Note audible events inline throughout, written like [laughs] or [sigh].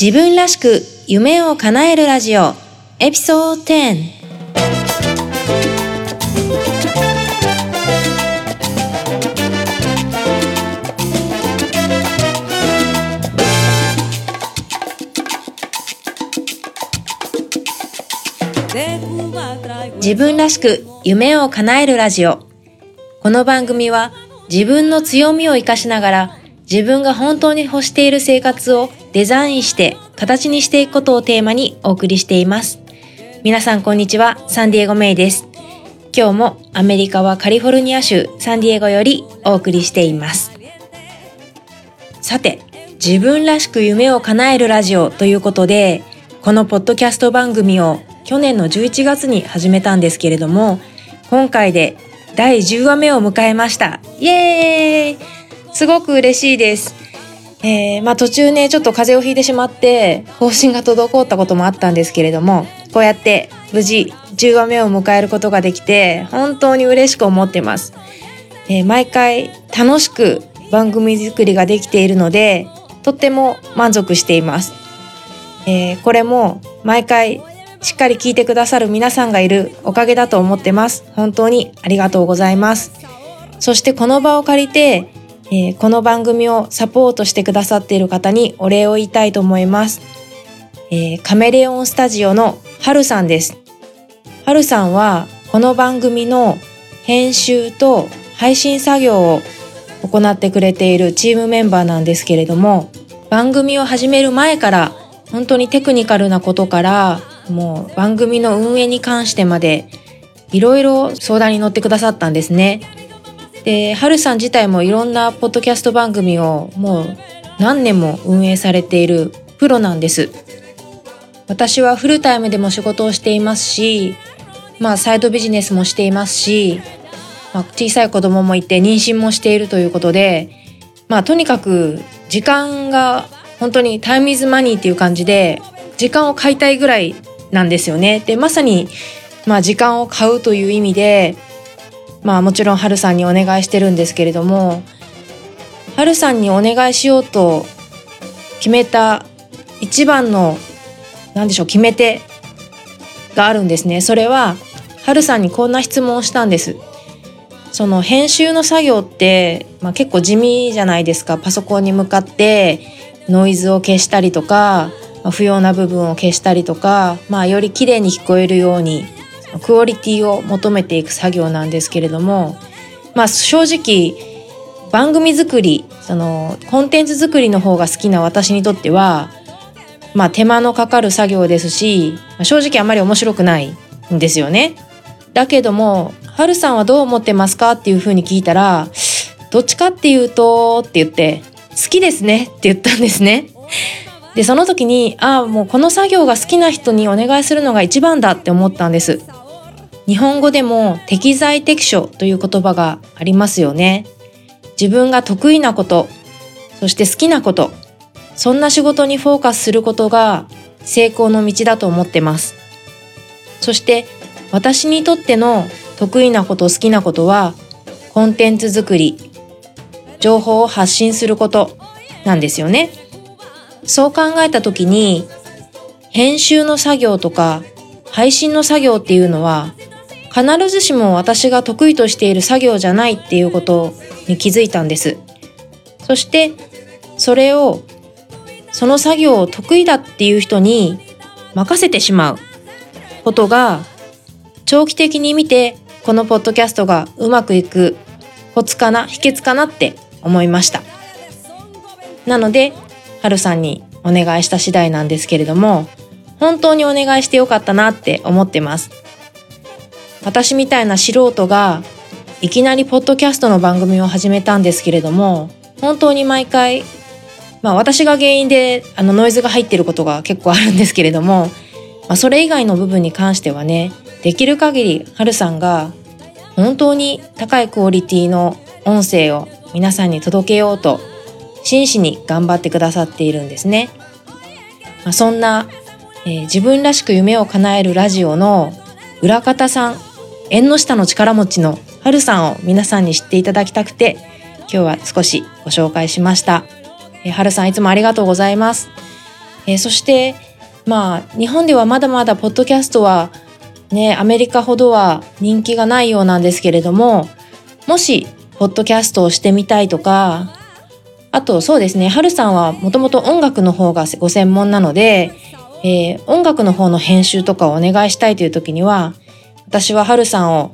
自分らしく夢を叶えるラジオエピソード10自分らしく夢を叶えるラジオ。この番組は自分の強みを活かしながら自分が本当に欲している生活をデザインして形にしていくことをテーマにお送りしています。皆さんこんにちは、サンディエゴメイです。今日もアメリカはカリフォルニア州サンディエゴよりお送りしています。さて、自分らしく夢を叶えるラジオということで、このポッドキャスト番組を去年の11月に始めたんですけれども、今回で第10話目を迎えました。イエーイすごく嬉しいです。えー、まあ途中ね、ちょっと風邪をひいてしまって、方針が滞ったこともあったんですけれども、こうやって無事10話目を迎えることができて、本当に嬉しく思ってます。えー、毎回楽しく番組作りができているので、とっても満足しています。えー、これも毎回しっかり聞いてくださる皆さんがいるおかげだと思ってます。本当にありがとうございます。そしてこの場を借りて、えー、この番組をサポートしてくださっている方にお礼を言いたいと思います。えー、カメレオンスタジオのはるさんです。はるさんはこの番組の編集と配信作業を行ってくれているチームメンバーなんですけれども、番組を始める前から本当にテクニカルなことからもう番組の運営に関してまでいろいろ相談に乗ってくださったんですね。で、はるさん自体もいろんなポッドキャスト番組をもう何年も運営されているプロなんです。私はフルタイムでも仕事をしていますし、まあサイドビジネスもしていますし、まあ、小さい子供もいて妊娠もしているということで、まあとにかく時間が本当にタイムイズマニーっていう感じで時間を買いたいぐらいなんですよね。で、まさにまあ時間を買うという意味でまあもちろんハルさんにお願いしてるんですけれども、ハルさんにお願いしようと決めた一番の、何でしょう、決め手があるんですね。それは、ハルさんにこんな質問をしたんです。その編集の作業って、まあ、結構地味じゃないですか。パソコンに向かってノイズを消したりとか、まあ、不要な部分を消したりとか、まあ、より綺麗に聞こえるようにクオリティを求めていく作業なんですけれども、まあ正直番組作り、そのコンテンツ作りの方が好きな私にとっては、まあ手間のかかる作業ですし、正直あまり面白くないんですよね。だけども、はるさんはどう思ってますかっていうふうに聞いたら、どっちかっていうと、って言って、好きですねって言ったんですね。で、その時に、ああ、もうこの作業が好きな人にお願いするのが一番だって思ったんです。日本語でも適材適所という言葉がありますよね。自分が得意なこと、そして好きなこと、そんな仕事にフォーカスすることが成功の道だと思ってます。そして私にとっての得意なこと好きなことはコンテンツ作り、情報を発信することなんですよね。そう考えた時に編集の作業とか配信の作業っていうのは必ずしも私が得意としている作業じゃないっていうことに気づいたんです。そしてそれをその作業を得意だっていう人に任せてしまうことが長期的に見てこのポッドキャストがうまくいくコツかな秘訣かなって思いました。なので、はるさんにお願いした次第なんですけれども、本当にお願いしてよかったなって思ってます。私みたいな素人がいきなりポッドキャストの番組を始めたんですけれども本当に毎回まあ私が原因であのノイズが入ってることが結構あるんですけれども、まあ、それ以外の部分に関してはねできる限りはるさんが本当に高いクオリティの音声を皆さんに届けようと真摯に頑張ってくださっているんですね。まあ、そんな、えー、自分らしく夢を叶えるラジオの裏方さん縁の下の力持ちのはるさんを皆さんに知っていただきたくて今日は少しご紹介しました。えはるさんいつもありがとうございます。えー、そして、まあ、日本ではまだまだポッドキャストはね、アメリカほどは人気がないようなんですけれども、もし、ポッドキャストをしてみたいとか、あとそうですね、はるさんはもともと音楽の方がご専門なので、えー、音楽の方の編集とかをお願いしたいという時には、私ははるさんを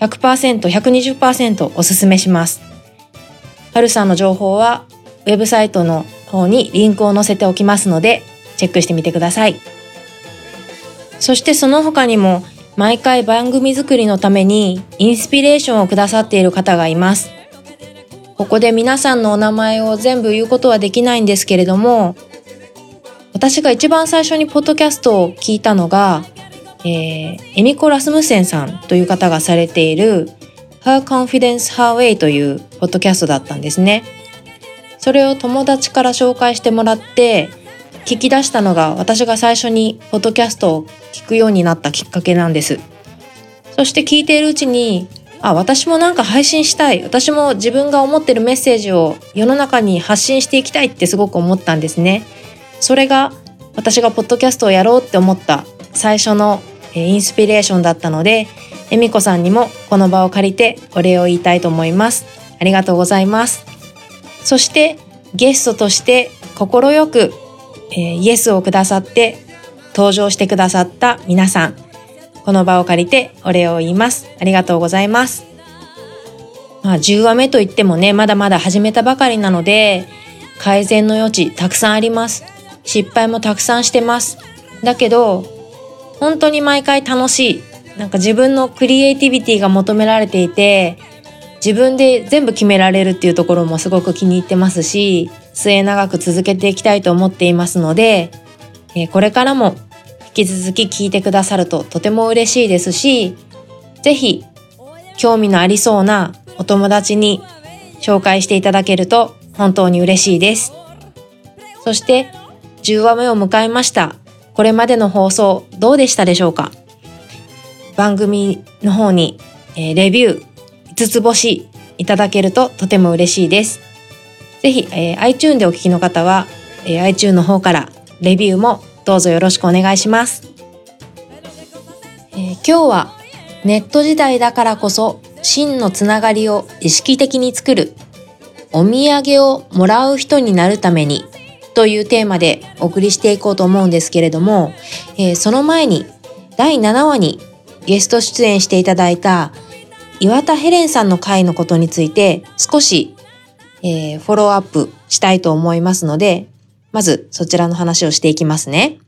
100%、120%お勧めします。はるさんの情報は、ウェブサイトの方にリンクを載せておきますので、チェックしてみてください。そしてその他にも、毎回番組作りのためにインスピレーションをくださっている方がいます。ここで皆さんのお名前を全部言うことはできないんですけれども、私が一番最初にポッドキャストを聞いたのが、えー、エミコ・ラスムセンさんという方がされている Her Confidence Her Way というポッドキャストだったんですね。それを友達から紹介してもらって聞き出したのが私が最初にポッドキャストを聞くようになったきっかけなんです。そして聞いているうちにあ、私もなんか配信したい。私も自分が思ってるメッセージを世の中に発信していきたいってすごく思ったんですね。それが私がポッドキャストをやろうって思った最初のインスピレーションだったので、えみこさんにもこの場を借りてお礼を言いたいと思います。ありがとうございます。そしてゲストとして快く、えー、イエスをくださって登場してくださった皆さん、この場を借りてお礼を言います。ありがとうございます。まあ、10話目といってもね、まだまだ始めたばかりなので、改善の余地たくさんあります。失敗もたくさんしてます。だけど、本当に毎回楽しい。なんか自分のクリエイティビティが求められていて、自分で全部決められるっていうところもすごく気に入ってますし、末永く続けていきたいと思っていますので、えこれからも引き続き聞いてくださるととても嬉しいですし、ぜひ興味のありそうなお友達に紹介していただけると本当に嬉しいです。そして10話目を迎えました。これまでの放送どうでしたでしょうか？番組の方に、えー、レビュー5つ星いただけるととても嬉しいです。ぜひ、えー、iTune でお聞きの方は、えー、iTune の方からレビューもどうぞよろしくお願いします。えー、今日はネット時代だからこそ真のつながりを意識的に作るお土産をもらう人になるためにというテーマでお送りしていこうと思うんですけれども、えー、その前に第7話にゲスト出演していただいた岩田ヘレンさんの回のことについて少し、えー、フォローアップしたいと思いますので、まずそちらの話をしていきますね。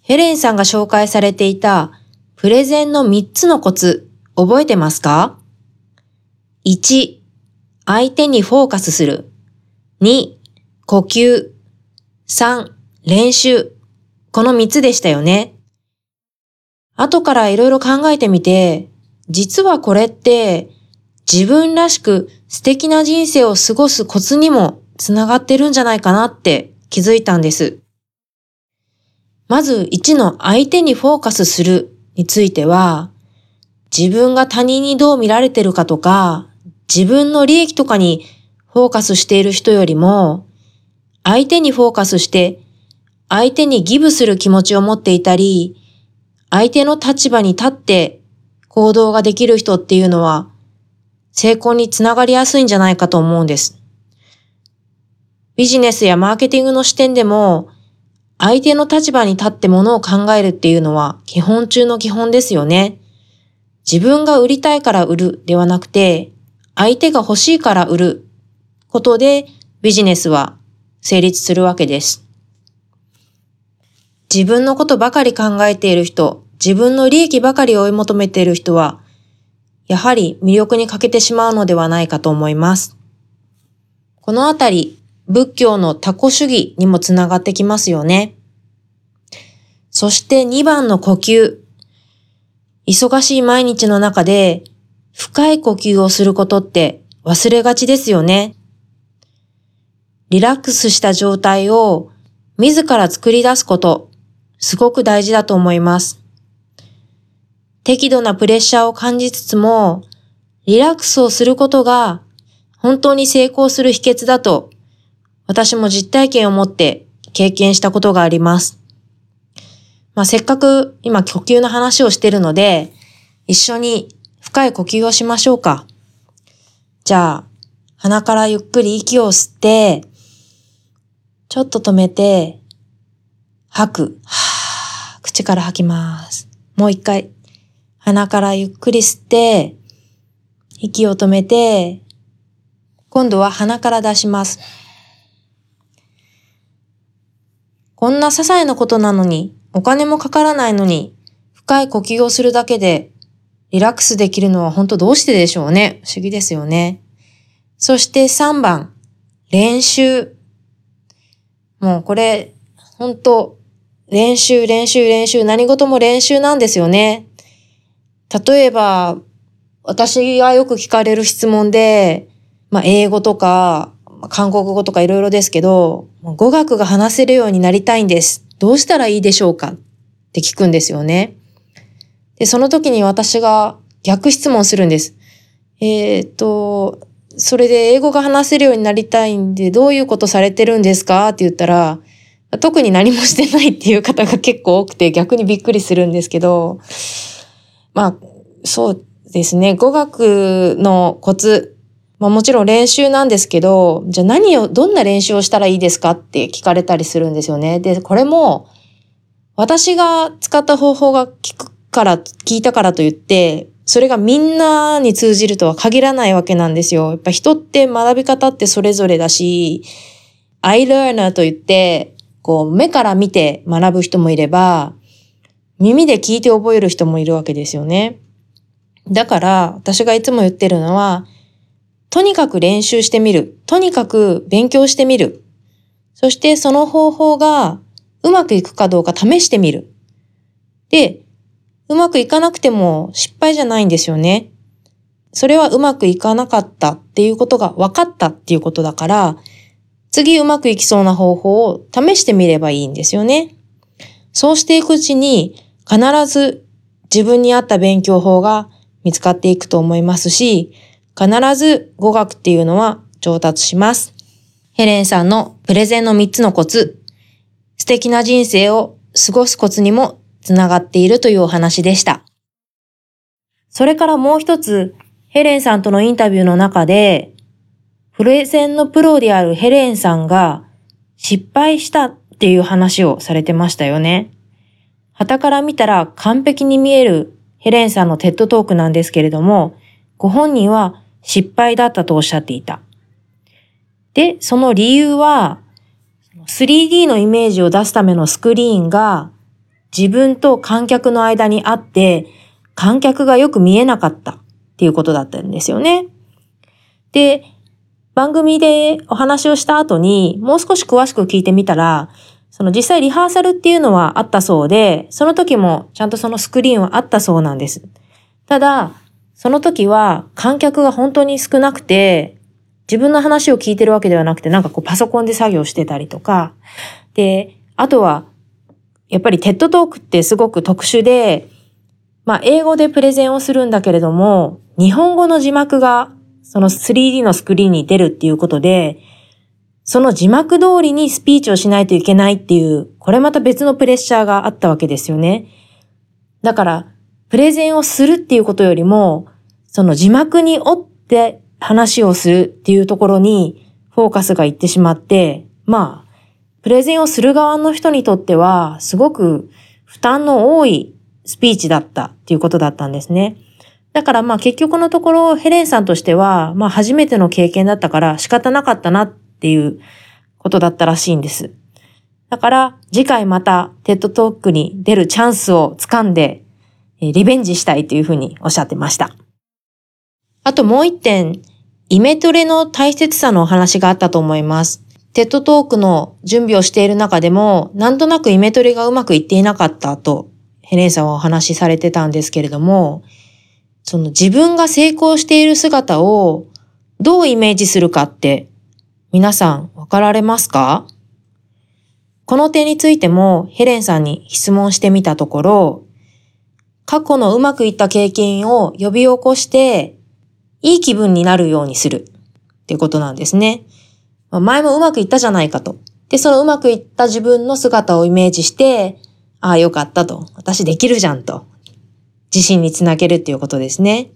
ヘレンさんが紹介されていたプレゼンの3つのコツ覚えてますか ?1、相手にフォーカスする。2、呼吸。3、練習。この3つでしたよね。後からいろいろ考えてみて、実はこれって自分らしく素敵な人生を過ごすコツにもつながってるんじゃないかなって気づいたんです。まず1の相手にフォーカスするについては、自分が他人にどう見られてるかとか、自分の利益とかにフォーカスしている人よりも、相手にフォーカスして、相手にギブする気持ちを持っていたり、相手の立場に立って行動ができる人っていうのは、成功につながりやすいんじゃないかと思うんです。ビジネスやマーケティングの視点でも、相手の立場に立ってものを考えるっていうのは基本中の基本ですよね。自分が売りたいから売るではなくて、相手が欲しいから売ることでビジネスは成立するわけです。自分のことばかり考えている人、自分の利益ばかり追い求めている人は、やはり魅力に欠けてしまうのではないかと思います。このあたり、仏教の他己主義にもつながってきますよね。そして2番の呼吸。忙しい毎日の中で深い呼吸をすることって忘れがちですよね。リラックスした状態を自ら作り出すこと、すごく大事だと思います。適度なプレッシャーを感じつつも、リラックスをすることが本当に成功する秘訣だと、私も実体験を持って経験したことがあります。まあ、せっかく今呼吸の話をしてるので、一緒に深い呼吸をしましょうか。じゃあ、鼻からゆっくり息を吸って、ちょっと止めて、吐く。は [sighs] 口から吐きます。もう一回。鼻からゆっくり吸って、息を止めて、今度は鼻から出します。こんな些細なことなのに、お金もかからないのに、深い呼吸をするだけで、リラックスできるのは本当どうしてでしょうね。不思議ですよね。そして3番、練習。もうこれ、本当練習、練習、練習、何事も練習なんですよね。例えば、私がよく聞かれる質問で、まあ、英語とか、韓国語とかいろいろですけど、語学が話せるようになりたいんです。どうしたらいいでしょうか？って聞くんですよね。で、その時に私が逆質問するんです。えっ、と、それで英語が話せるようになりたいんで、どういうことされてるんですか？って言ったら、特に何もしてないっていう方が結構多くて逆にびっくりするんですけど、まあ、そうですね。語学のコツ、まあもちろん練習なんですけど、じゃあ何を、どんな練習をしたらいいですかって聞かれたりするんですよね。で、これも、私が使った方法が聞くから、聞いたからといって、それがみんなに通じるとは限らないわけなんですよ。やっぱ人って学び方ってそれぞれだし、アイラーナーと言って、こう目から見て学ぶ人もいれば、耳で聞いて覚える人もいるわけですよね。だから私がいつも言ってるのは、とにかく練習してみる。とにかく勉強してみる。そしてその方法がうまくいくかどうか試してみる。で、うまくいかなくても失敗じゃないんですよね。それはうまくいかなかったっていうことが分かったっていうことだから、次うまくいきそうな方法を試してみればいいんですよね。そうしていくうちに必ず自分に合った勉強法が見つかっていくと思いますし、必ず語学っていうのは上達します。ヘレンさんのプレゼンの3つのコツ、素敵な人生を過ごすコツにもつながっているというお話でした。それからもう一つ、ヘレンさんとのインタビューの中で、プレゼンのプロであるヘレンさんが失敗したっていう話をされてましたよね。傍から見たら完璧に見えるヘレンさんの TED Talk なんですけれども、ご本人は失敗だったとおっしゃっていた。で、その理由は、3D のイメージを出すためのスクリーンが自分と観客の間にあって、観客がよく見えなかったっていうことだったんですよね。で、番組でお話をした後にもう少し詳しく聞いてみたら、その実際リハーサルっていうのはあったそうで、その時もちゃんとそのスクリーンはあったそうなんです。ただ、その時は観客が本当に少なくて、自分の話を聞いてるわけではなくて、なんかこうパソコンで作業してたりとか、で、あとはやっぱり TED Talk ってすごく特殊で、まあ、英語でプレゼンをするんだけれども、日本語の字幕がその 3D のスクリーンに出るっていうことで、その字幕通りにスピーチをしないといけないっていう、これまた別のプレッシャーがあったわけですよね。だから、プレゼンをするっていうことよりも、その字幕に追って話をするっていうところにフォーカスがいってしまって、まあ、プレゼンをする側の人にとっては、すごく負担の多いスピーチだったっていうことだったんですね。だからまあ結局のところヘレンさんとしては、まあ初めての経験だったから仕方なかったなっていうことだったらしいんです。だから次回またテッドトークに出るチャンスをつかんで、リベンジしたいというふうにおっしゃってました。あともう一点、イメトレの大切さのお話があったと思います。テッドトークの準備をしている中でも、なんとなくイメトレがうまくいっていなかったと、ヘレンさんはお話しされてたんですけれども、その自分が成功している姿をどうイメージするかって皆さんわかられますか？この点についてもヘレンさんに質問してみたところ、過去のうまくいった経験を呼び起こして、いい気分になるようにするっていうことなんですね。前もうまくいったじゃないかと。で、そのうまくいった自分の姿をイメージして、ああ、よかったと。私できるじゃんと。自信につなげるっていうことですね。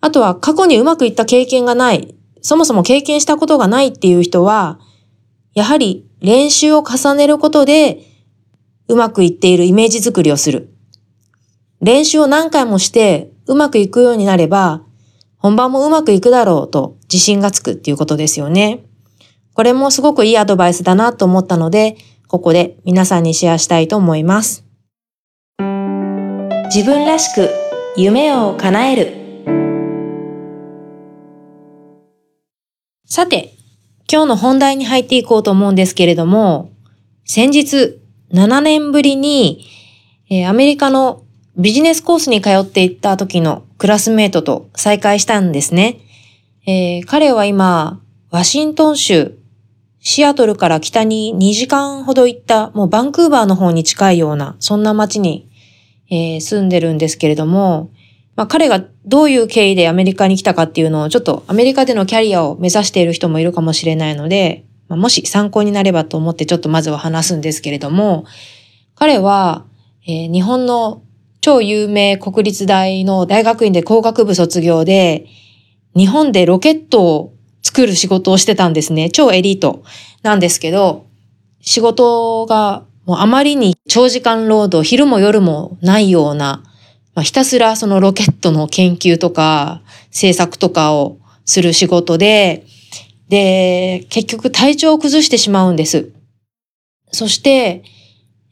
あとは過去にうまくいった経験がない、そもそも経験したことがないっていう人は、やはり練習を重ねることでうまくいっているイメージ作りをする。練習を何回もしてうまくいくようになれば、本番もうまくいくだろうと自信がつくっていうことですよね。これもすごくいいアドバイスだなと思ったので、ここで皆さんにシェアしたいと思います。自分らしく夢を叶える。さて、今日の本題に入っていこうと思うんですけれども、先日7年ぶりに、えー、アメリカのビジネスコースに通っていった時のクラスメートと再会したんですね。えー、彼は今、ワシントン州、シアトルから北に2時間ほど行った、もうバンクーバーの方に近いような、そんな街に、えー、住んでるんですけれども、まあ、彼がどういう経緯でアメリカに来たかっていうのをちょっとアメリカでのキャリアを目指している人もいるかもしれないので、まあ、もし参考になればと思ってちょっとまずは話すんですけれども、彼は、えー、日本の超有名国立大の大学院で工学部卒業で、日本でロケットを作る仕事をしてたんですね。超エリートなんですけど、仕事がもうあまりに長時間労働、昼も夜もないようなまあ、ひたすらそのロケットの研究とか制作とかをする仕事で、で、結局体調を崩してしまうんです。そして、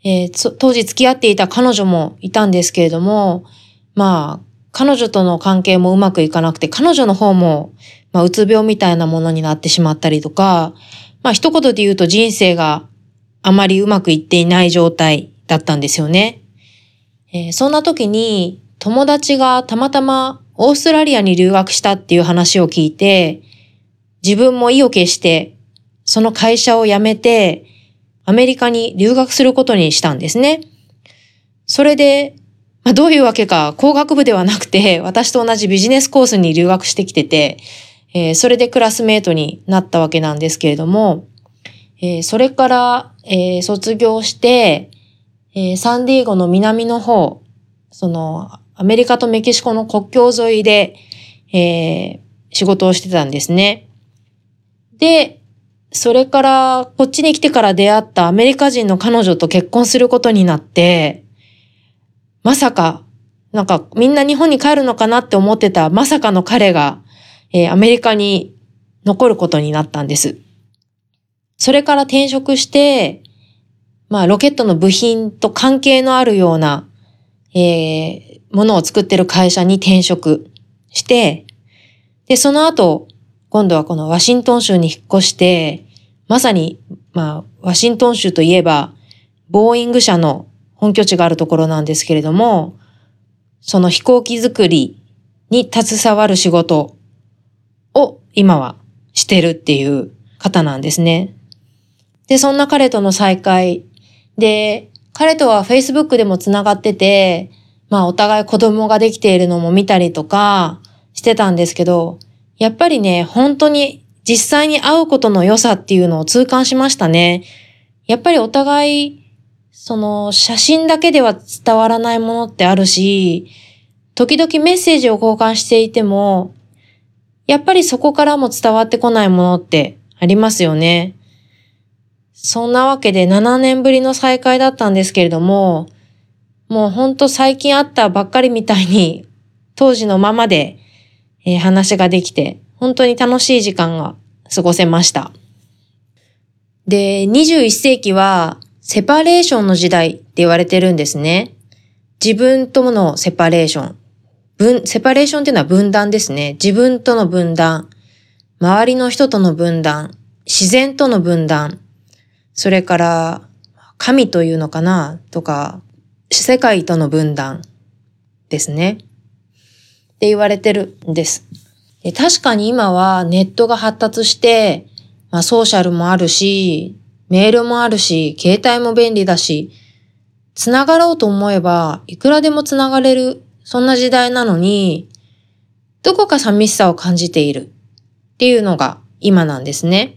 えー、当時付き合っていた彼女もいたんですけれども、まあ、彼女との関係もうまくいかなくて、彼女の方も、まあ、うつ病みたいなものになってしまったりとか、まあ、一言で言うと人生があまりうまくいっていない状態だったんですよね。えー、そんな時に友達がたまたまオーストラリアに留学したっていう話を聞いて、自分も意を決して、その会社を辞めて、アメリカに留学することにしたんですね。それで、まあ、どういうわけか、工学部ではなくて、私と同じビジネスコースに留学してきてて、えー、それでクラスメートになったわけなんですけれども、えー、それから、えー、卒業して、えー、サンディエゴの南の方、その、アメリカとメキシコの国境沿いで、えー、仕事をしてたんですね。で、それから、こっちに来てから出会ったアメリカ人の彼女と結婚することになって、まさか、なんかみんな日本に帰るのかなって思ってたまさかの彼が、えー、アメリカに残ることになったんです。それから転職して、まあ、ロケットの部品と関係のあるような、えー、ものを作ってる会社に転職して、で、その後、今度はこのワシントン州に引っ越して、まさに、まあ、ワシントン州といえば、ボーイング社の本拠地があるところなんですけれども、その飛行機作りに携わる仕事を今はしてるっていう方なんですね。で、そんな彼との再会で、彼とは Facebook でも繋がってて、まあお互い子供ができているのも見たりとかしてたんですけど、やっぱりね、本当に実際に会うことの良さっていうのを痛感しましたね。やっぱりお互い、その写真だけでは伝わらないものってあるし、時々メッセージを交換していても、やっぱりそこからも伝わってこないものってありますよね。そんなわけで7年ぶりの再会だったんですけれども、もうほんと最近会ったばっかりみたいに、当時のままで、えー、話ができて、本当に楽しい時間が過ごせました。で、21世紀は、セパレーションの時代って言われてるんですね。自分とのセパレーション。分、セパレーションっていうのは分断ですね。自分との分断。周りの人との分断。自然との分断。それから、神というのかな？とか、世界との分断ですね。って言われてるんです。で確かに今はネットが発達して、まあ、ソーシャルもあるし、メールもあるし、携帯も便利だし、つながろうと思えば、いくらでもつながれる、そんな時代なのに、どこか寂しさを感じているっていうのが今なんですね。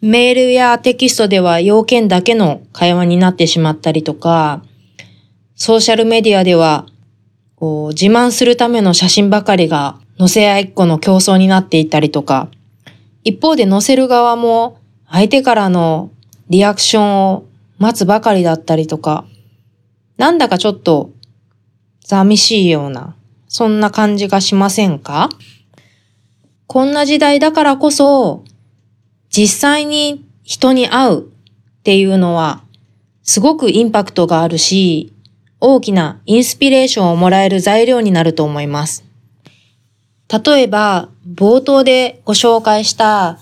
メールやテキストでは要件だけの会話になってしまったりとか、ソーシャルメディアではこう自慢するための写真ばかりが載せ合いっ子の競争になっていたりとか、一方で載せる側も相手からのリアクションを待つばかりだったりとか、なんだかちょっと寂しいような、そんな感じがしませんか？こんな時代だからこそ、実際に人に会うっていうのは、すごくインパクトがあるし、大きなインスピレーションをもらえる材料になると思います。例えば、冒頭でご紹介した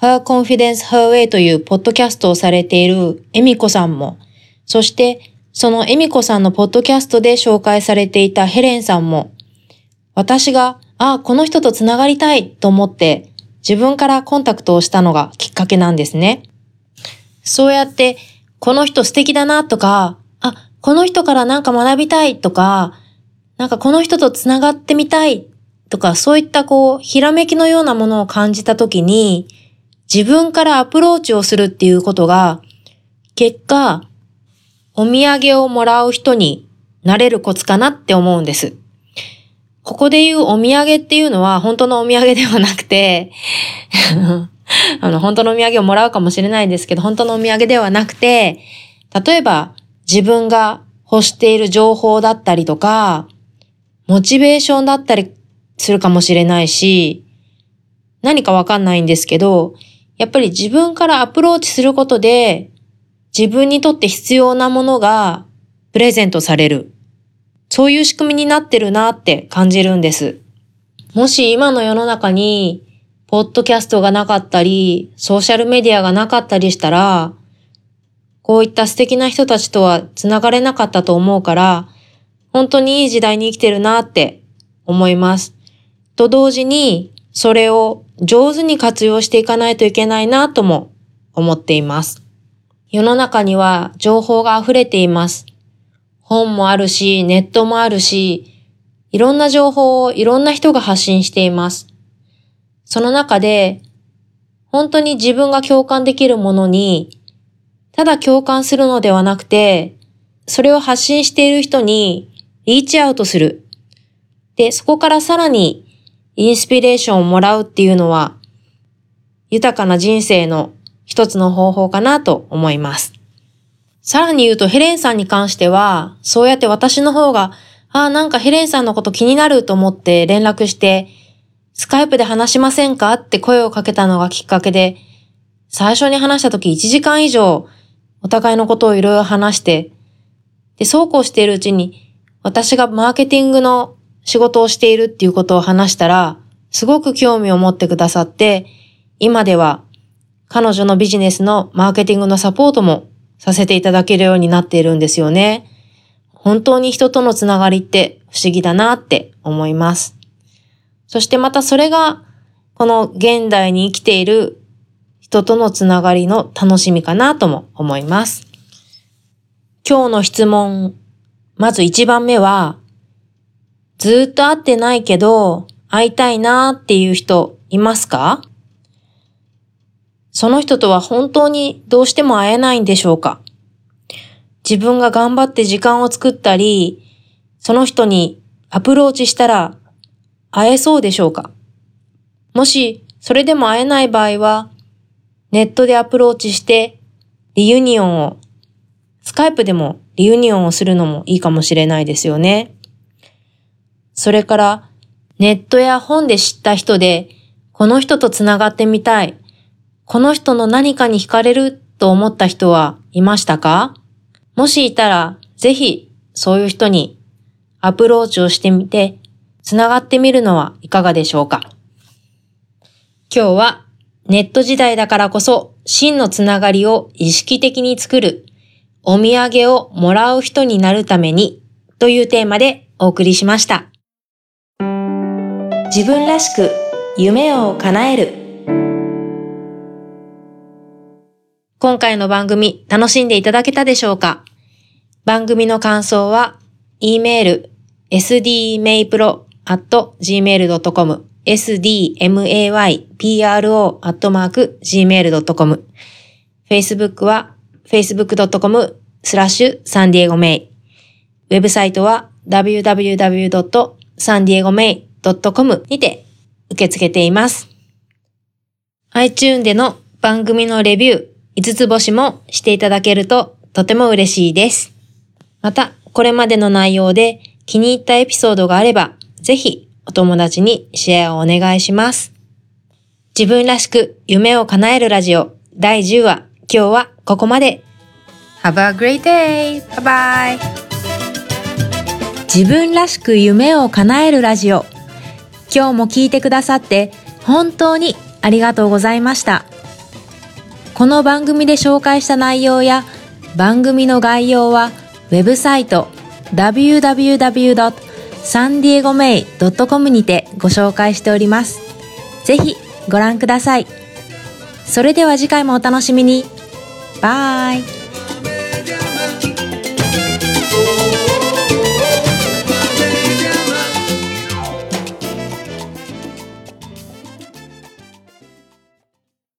Her Confidence Her Way というポッドキャストをされているエミコさんも、そしてそのエミコさんのポッドキャストで紹介されていたヘレンさんも、私が、あ、この人と繋がりたいと思って自分からコンタクトをしたのがきっかけなんですね。そうやって、この人素敵だなとか、あ、この人からなんか学びたいとか、なんかこの人と繋がってみたいとか、そういったこう、ひらめきのようなものを感じたときに、自分からアプローチをするっていうことが、結果、お土産をもらう人になれるコツかなって思うんです。ここで言うお土産っていうのは本当のお土産ではなくて [laughs] あの、本当のお土産をもらうかもしれないんですけど、本当のお土産ではなくて、例えば自分が欲している情報だったりとか、モチベーションだったりするかもしれないし、何かわかんないんですけど、やっぱり自分からアプローチすることで、自分にとって必要なものがプレゼントされる。そういう仕組みになってるなって感じるんです。もし今の世の中に、ポッドキャストがなかったり、ソーシャルメディアがなかったりしたら、こういった素敵な人たちとは繋がれなかったと思うから、本当にいい時代に生きてるなって思います。と同時に、それを上手に活用していかないといけないなとも思っています。世の中には情報が溢れています。本もあるし、ネットもあるし、いろんな情報をいろんな人が発信しています。その中で、本当に自分が共感できるものに、ただ共感するのではなくて、それを発信している人にリーチアウトする。で、そこからさらにインスピレーションをもらうっていうのは、豊かな人生の一つの方法かなと思います。さらに言うとヘレンさんに関しては、そうやって私の方が、ああ、なんかヘレンさんのこと気になると思って連絡して、スカイプで話しませんかって声をかけたのがきっかけで、最初に話した時1時間以上、お互いのことをいろいろ話して、で、そうこうしているうちに、私がマーケティングの仕事をしているっていうことを話したら、すごく興味を持ってくださって、今では彼女のビジネスのマーケティングのサポートもさせていただけるようになっているんですよね。本当に人とのつながりって不思議だなって思います。そしてまたそれがこの現代に生きている人とのつながりの楽しみかなとも思います。今日の質問、まず1番目は、ずっと会ってないけど会いたいなーっていう人いますか？その人とは本当にどうしても会えないんでしょうか？自分が頑張って時間を作ったり、その人にアプローチしたら会えそうでしょうか？もしそれでも会えない場合は、ネットでアプローチして reunion を、スカイプでも reunion をするのもいいかもしれないですよね。それからネットや本で知った人で、この人と繋がってみたい。この人の何かに惹かれると思った人はいましたか？もしいたら、ぜひそういう人にアプローチをしてみて、つながってみるのはいかがでしょうか？今日はネット時代だからこそ真のつながりを意識的に作るお土産をもらう人になるためにというテーマでお送りしました。自分らしく夢を叶える今回の番組楽しんでいただけたでしょうか番組の感想は、e メール sdmaypro.gmail.com sdmaypro.gmail.com。Facebook は facebook.com スラッシュサンディエゴメイ。ウェブサイトは www.sandiegomei.com にて受け付けています。iTune での番組のレビュー5つ星もしていただけるととても嬉しいです。また、これまでの内容で気に入ったエピソードがあれば、ぜひお友達にシェアをお願いします。自分らしく夢を叶えるラジオ第10話、今日はここまで。Have a great day! Bye bye! 自分らしく夢を叶えるラジオ。今日も聞いてくださって本当にありがとうございました。この番組で紹介した内容や番組の概要はウェブサイト www.sandiegomei.com にてご紹介しております。ぜひご覧ください。それでは次回もお楽しみに。バイ